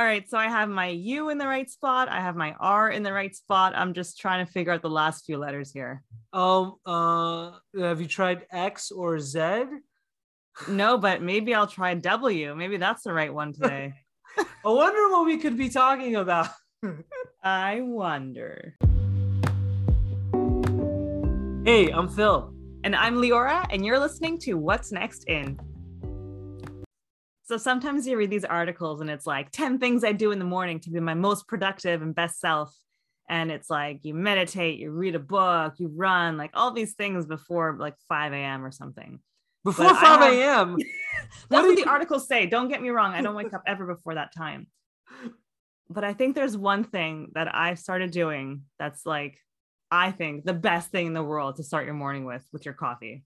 All right, so I have my U in the right spot. I have my R in the right spot. I'm just trying to figure out the last few letters here. Um, uh, have you tried X or Z? No, but maybe I'll try W. Maybe that's the right one today. I wonder what we could be talking about. I wonder. Hey, I'm Phil. And I'm Leora, and you're listening to What's Next In. So sometimes you read these articles and it's like 10 things I do in the morning to be my most productive and best self. And it's like you meditate, you read a book, you run, like all these things before like 5 a.m. or something. Before 5 a.m. That's what the articles say. Don't get me wrong. I don't wake up ever before that time. But I think there's one thing that I've started doing that's like, I think the best thing in the world to start your morning with, with your coffee.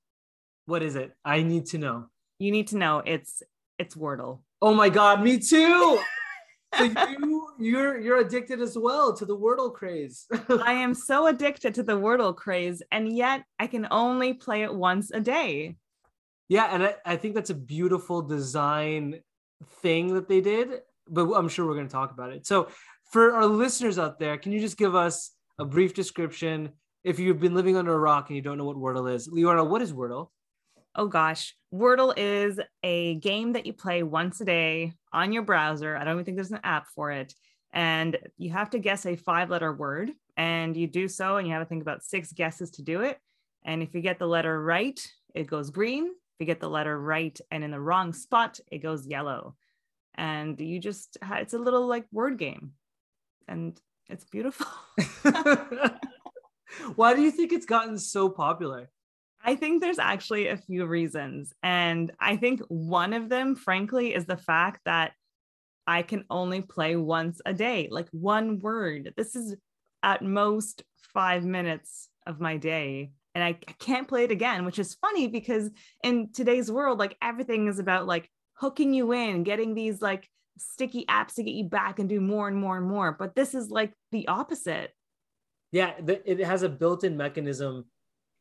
What is it? I need to know. You need to know it's it's Wordle. Oh my god, me too. so you you're you're addicted as well to the Wordle craze. I am so addicted to the Wordle craze, and yet I can only play it once a day. Yeah, and I, I think that's a beautiful design thing that they did, but I'm sure we're going to talk about it. So, for our listeners out there, can you just give us a brief description? If you've been living under a rock and you don't know what Wordle is, Leora, what is Wordle? Oh gosh, Wordle is a game that you play once a day on your browser. I don't even think there's an app for it. And you have to guess a five letter word. And you do so, and you have to think about six guesses to do it. And if you get the letter right, it goes green. If you get the letter right and in the wrong spot, it goes yellow. And you just, it's a little like word game. And it's beautiful. Why do you think it's gotten so popular? I think there's actually a few reasons. And I think one of them, frankly, is the fact that I can only play once a day, like one word. This is at most five minutes of my day. And I, I can't play it again, which is funny because in today's world, like everything is about like hooking you in, getting these like sticky apps to get you back and do more and more and more. But this is like the opposite. Yeah, it has a built in mechanism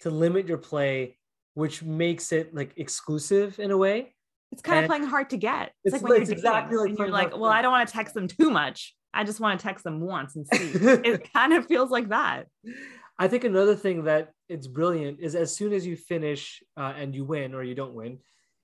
to limit your play, which makes it like exclusive in a way. It's kind and of playing hard to get. It's, it's like when it's you're exactly like you're like, well, I don't want to text them too much. I just want to text them once and see. it kind of feels like that. I think another thing that it's brilliant is as soon as you finish uh, and you win or you don't win,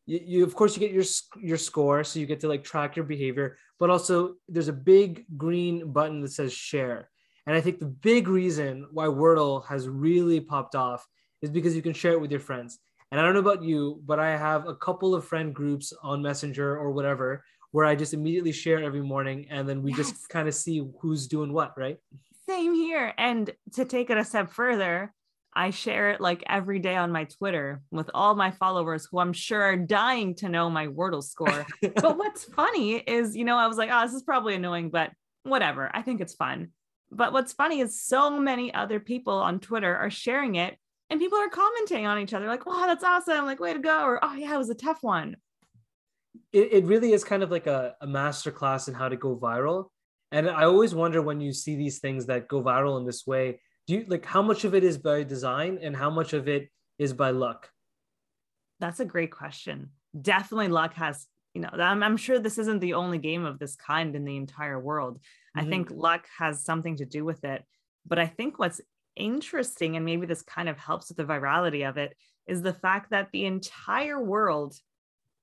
you, you, of course you get your your score, so you get to like track your behavior. But also there's a big green button that says share, and I think the big reason why Wordle has really popped off is because you can share it with your friends. And I don't know about you, but I have a couple of friend groups on Messenger or whatever where I just immediately share every morning and then we yes. just kind of see who's doing what, right? Same here. And to take it a step further, I share it like every day on my Twitter with all my followers who I'm sure are dying to know my Wordle score. but what's funny is, you know, I was like, oh, this is probably annoying, but whatever. I think it's fun. But what's funny is so many other people on Twitter are sharing it and people are commenting on each other like wow that's awesome like way to go or oh yeah it was a tough one. It, it really is kind of like a, a master class in how to go viral. And i always wonder when you see these things that go viral in this way do you like how much of it is by design and how much of it is by luck? That's a great question. Definitely luck has you know i'm, I'm sure this isn't the only game of this kind in the entire world. Mm-hmm. i think luck has something to do with it. But i think what's interesting, and maybe this kind of helps with the virality of it, is the fact that the entire world,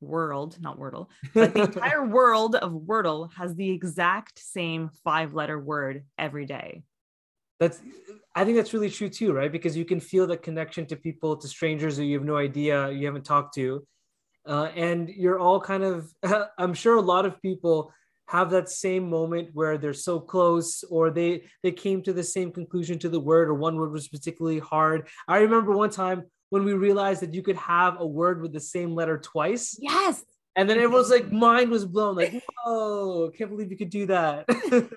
world, not Wordle, but the entire world of Wordle has the exact same five letter word every day. That's, I think that's really true too, right? Because you can feel the connection to people, to strangers who you have no idea, you haven't talked to. Uh, and you're all kind of, I'm sure a lot of people have that same moment where they're so close or they they came to the same conclusion to the word or one word was particularly hard. I remember one time when we realized that you could have a word with the same letter twice. Yes. And then everyone's like mind was blown like whoa can't believe you could do that.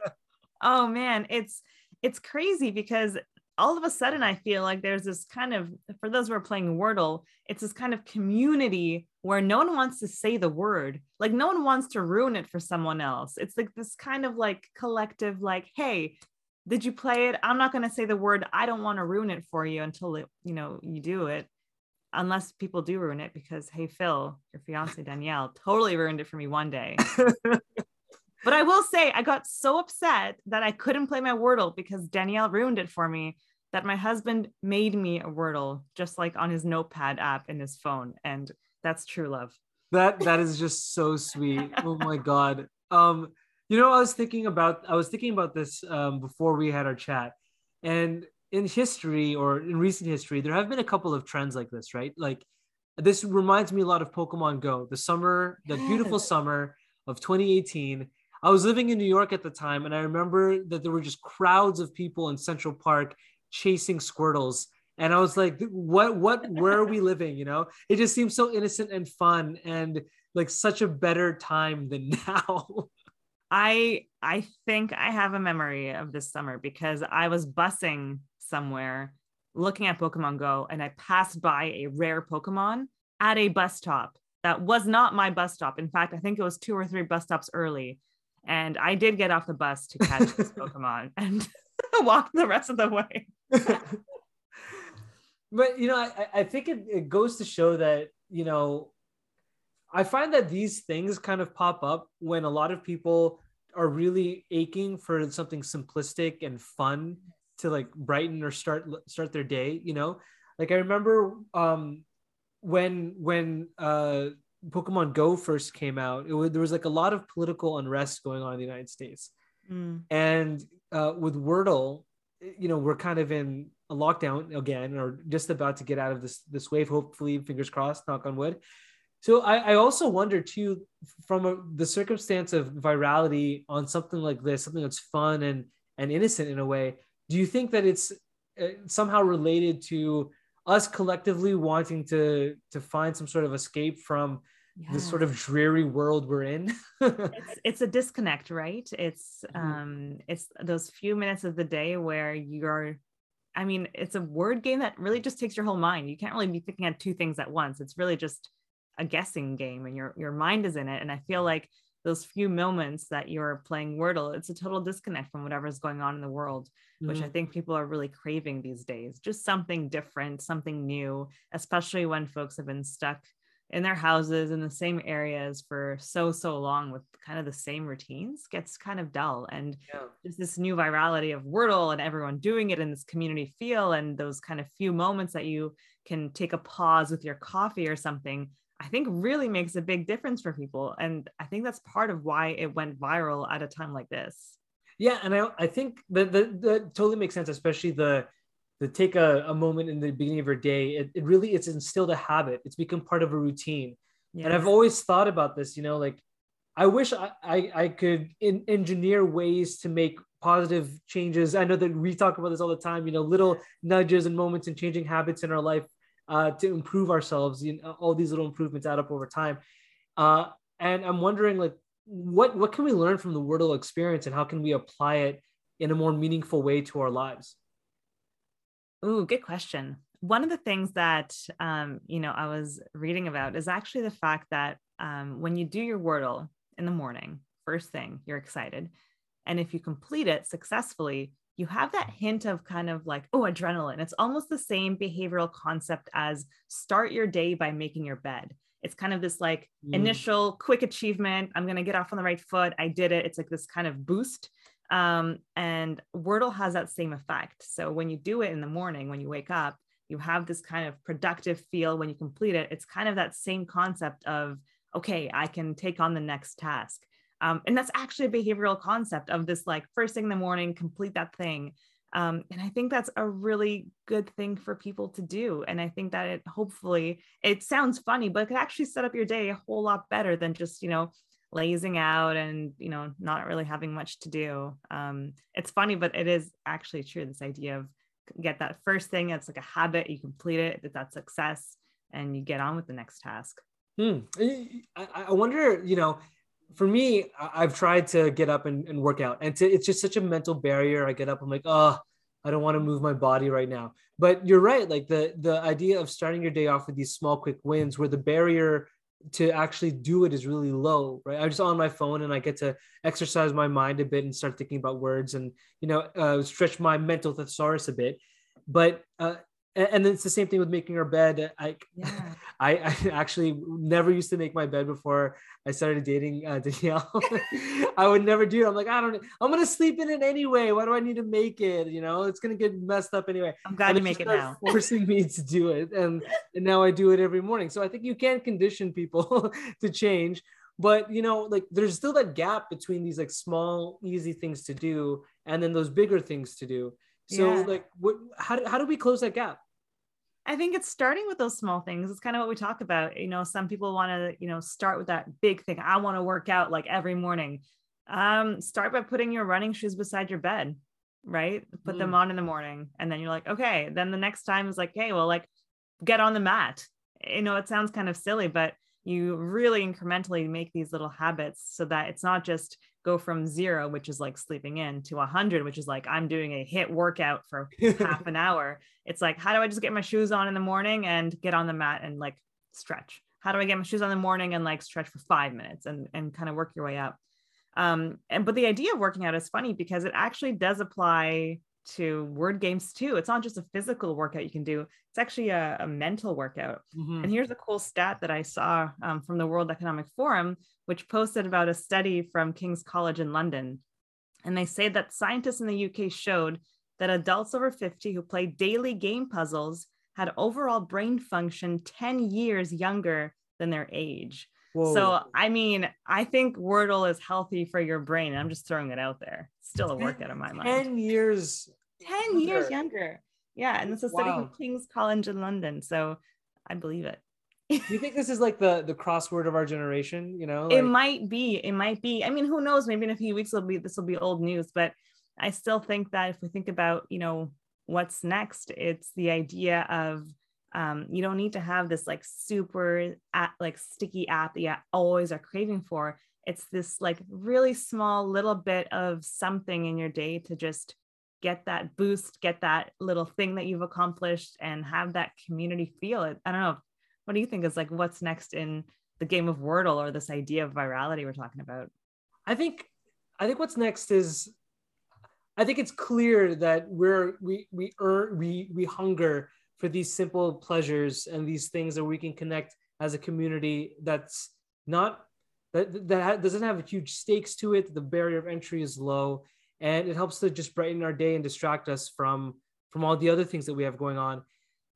Oh man it's it's crazy because all of a sudden I feel like there's this kind of for those who are playing Wordle, it's this kind of community where no one wants to say the word. Like no one wants to ruin it for someone else. It's like this kind of like collective like, hey, did you play it? I'm not going to say the word. I don't want to ruin it for you until it, you know, you do it. Unless people do ruin it because hey Phil, your fiance Danielle totally ruined it for me one day. but I will say I got so upset that I couldn't play my Wordle because Danielle ruined it for me that my husband made me a Wordle just like on his notepad app in his phone. And that's true love. That that is just so sweet. Oh my god. Um, you know, I was thinking about I was thinking about this um before we had our chat. And in history or in recent history, there have been a couple of trends like this, right? Like this reminds me a lot of Pokemon Go, the summer, the beautiful summer of 2018. I was living in New York at the time, and I remember that there were just crowds of people in Central Park chasing Squirtles. And I was like, what, what, where are we living? You know, it just seems so innocent and fun and like such a better time than now. I I think I have a memory of this summer because I was busing somewhere looking at Pokemon Go and I passed by a rare Pokemon at a bus stop that was not my bus stop. In fact, I think it was two or three bus stops early. And I did get off the bus to catch this Pokemon and walk the rest of the way. but you know, I, I think it, it goes to show that, you know, I find that these things kind of pop up when a lot of people are really aching for something simplistic and fun to like brighten or start start their day you know like i remember um when when uh pokemon go first came out it was, there was like a lot of political unrest going on in the united states. Mm. and uh with wordle you know we're kind of in a lockdown again or just about to get out of this this wave. Hopefully fingers crossed knock on wood. So I, I also wonder too from a, the circumstance of virality on something like this something that's fun and and innocent in a way do you think that it's uh, somehow related to us collectively wanting to to find some sort of escape from yes. this sort of dreary world we're in. It's, it's, a disconnect right? It's mm-hmm. um it's those few minutes of the day where you're i mean it's a word game that really just takes your whole mind. You can't really be thinking of two things at once. It's really just a guessing game and your your mind is in it. And i feel like those few moments that you're playing Wordle, it's a total disconnect from whatever's going on in the world, mm-hmm. which I mm-hmm. think people are really craving these days. Just something different, something new, especially when folks have been stuck in their houses in the same areas for so so long with kind of the same routines gets kind of dull and yeah. just this new virality of wordle and everyone doing it in this community feel and those kind of few moments that you can take a pause with your coffee or something I think really makes a big difference for people. And I think that's part of why it went viral at a time like this. Yeah, and I, I think that, that, that totally makes sense, especially the the take a, a moment in the beginning of your day. It, it really it's instilled a habit. It's become part of a routine. Yes. And I've always thought about this, you know, like I wish I, I, I could in, engineer ways to make positive changes. I know that we talk about this all the time, you know, little nudges and moments and changing habits in our life uh, to improve ourselves. You know, all these little improvements add up over time. Uh, and I'm wondering, like, what what can we learn from the Wordle experience, and how can we apply it in a more meaningful way to our lives? Ooh, good question. One of the things that um, you know I was reading about is actually the fact that um, when you do your Wordle in the morning, first thing, you're excited, and if you complete it successfully, you have that hint of kind of like, oh, adrenaline. It's almost the same behavioral concept as start your day by making your bed. It's kind of this like mm. initial quick achievement. I'm going to get off on the right foot. I did it. It's like this kind of boost. Um, and Wordle has that same effect. So when you do it in the morning, when you wake up, you have this kind of productive feel when you complete it. It's kind of that same concept of, okay, I can take on the next task. Um, and that's actually a behavioral concept of this like first thing in the morning, complete that thing. Um, and I think that's a really good thing for people to do. And I think that it hopefully, it sounds funny, but it could actually set up your day a whole lot better than just, you know, lazing out and, you know, not really having much to do. Um, it's funny, but it is actually true. This idea of get that first thing, it's like a habit, you complete it, that that's success, and you get on with the next task. Hmm. I, I wonder, you know, for me, I've tried to get up and, and work out, and to, it's just such a mental barrier. I get up, I'm like, oh, I don't want to move my body right now. But you're right, like the the idea of starting your day off with these small, quick wins, where the barrier to actually do it is really low, right? I'm just on my phone and I get to exercise my mind a bit and start thinking about words and you know uh, stretch my mental thesaurus a bit. But uh, and, and it's the same thing with making our bed. I, Yeah. I, I actually never used to make my bed before I started dating uh, Danielle. I would never do it. I'm like, I don't. I'm gonna sleep in it anyway. Why do I need to make it? You know, it's gonna get messed up anyway. I'm glad And you make it now. Forcing me to do it, and and now I do it every morning. So I think you can condition people to change, but you know, like there's still that gap between these like small, easy things to do, and then those bigger things to do. So Yeah. like, what? How do, how do we close that gap? I think it's starting with those small things. It's kind of what we talk about. You know, some people want to, you know, start with that big thing. I want to work out like every morning. Um, start by putting your running shoes beside your bed, right? Put them on in the morning. And then you're like, okay. Then the next time is like, hey, well, like get on the mat. You know, it sounds kind of silly, but you really incrementally make these little habits so that it's not just go from zero, which is like sleeping in, to a hundred, which is like I'm doing a hit workout for half an hour. It's like, how do I just get my shoes on in the morning and get on the mat and like stretch? How do I get my shoes on in the morning and like stretch for five minutes and and kind of work your way up? Um, and but the idea of working out is funny because it actually does apply to word games too. It's not just a physical workout you can do; it's actually a, a mental workout. Mhm. And here's a cool stat that I saw um, from the World Economic Forum, which posted about a study from King's College in London. And they say that scientists in the UK showed that adults over 50 who play daily game puzzles had overall brain function 10 years younger than their age. Whoa. So, I mean, I think Wordle is healthy for your brain. I'm just throwing it out there. Still a workout in my mind. 10 years 10 years younger. younger. Yeah. And it's a study Wow. from King's College in London. So I believe it. do you think this is like the the crossword of our generation you know it might be. It might be. I mean, who knows? Maybe in a few weeks, it'll be this will be old news. But I still think that if we think about, you know, what's next, it's the idea of um, you don't need to have this like super app, like sticky app that you always are craving for. It's this like really small little bit of something in your day to just get that boost, get that little thing that you've accomplished, and have that community feel it. I don't know. What do you think is like what's next in the game of Wordle or this idea of virality we're talking about? I think I think what's next is I think it's clear that we're we we earn we we hunger for these simple pleasures and these things that we can connect as a community that's not that that doesn't have huge stakes to it the barrier of entry is low and it helps to just brighten our day and distract us from from all the other things that we have going on.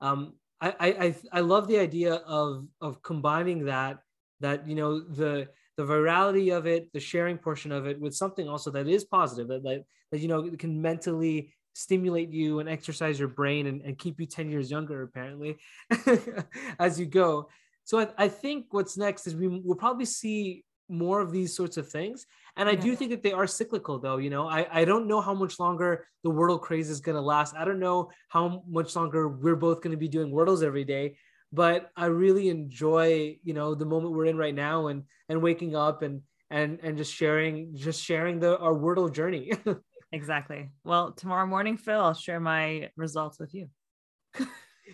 Um i i i, love the idea of of combining that that you know the the virality of it the sharing portion of it with something also that is positive that that, that you know can mentally stimulate you and exercise your brain and, and keep you 10 years younger apparently as you go. So I, I think what's next is we will probably see more of these sorts of things. And i do think that they are cyclical though you know? I, I don't know how much longer the wordle craze is going to last. I don't know how much longer we're both going to be doing wordles every day but i really enjoy you know the moment we're in right now and and waking up and and and just sharing just sharing the our wordle journey Exactly. Well, tomorrow morning, Phil, I'll share my results with you.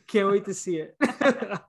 can't wait to see it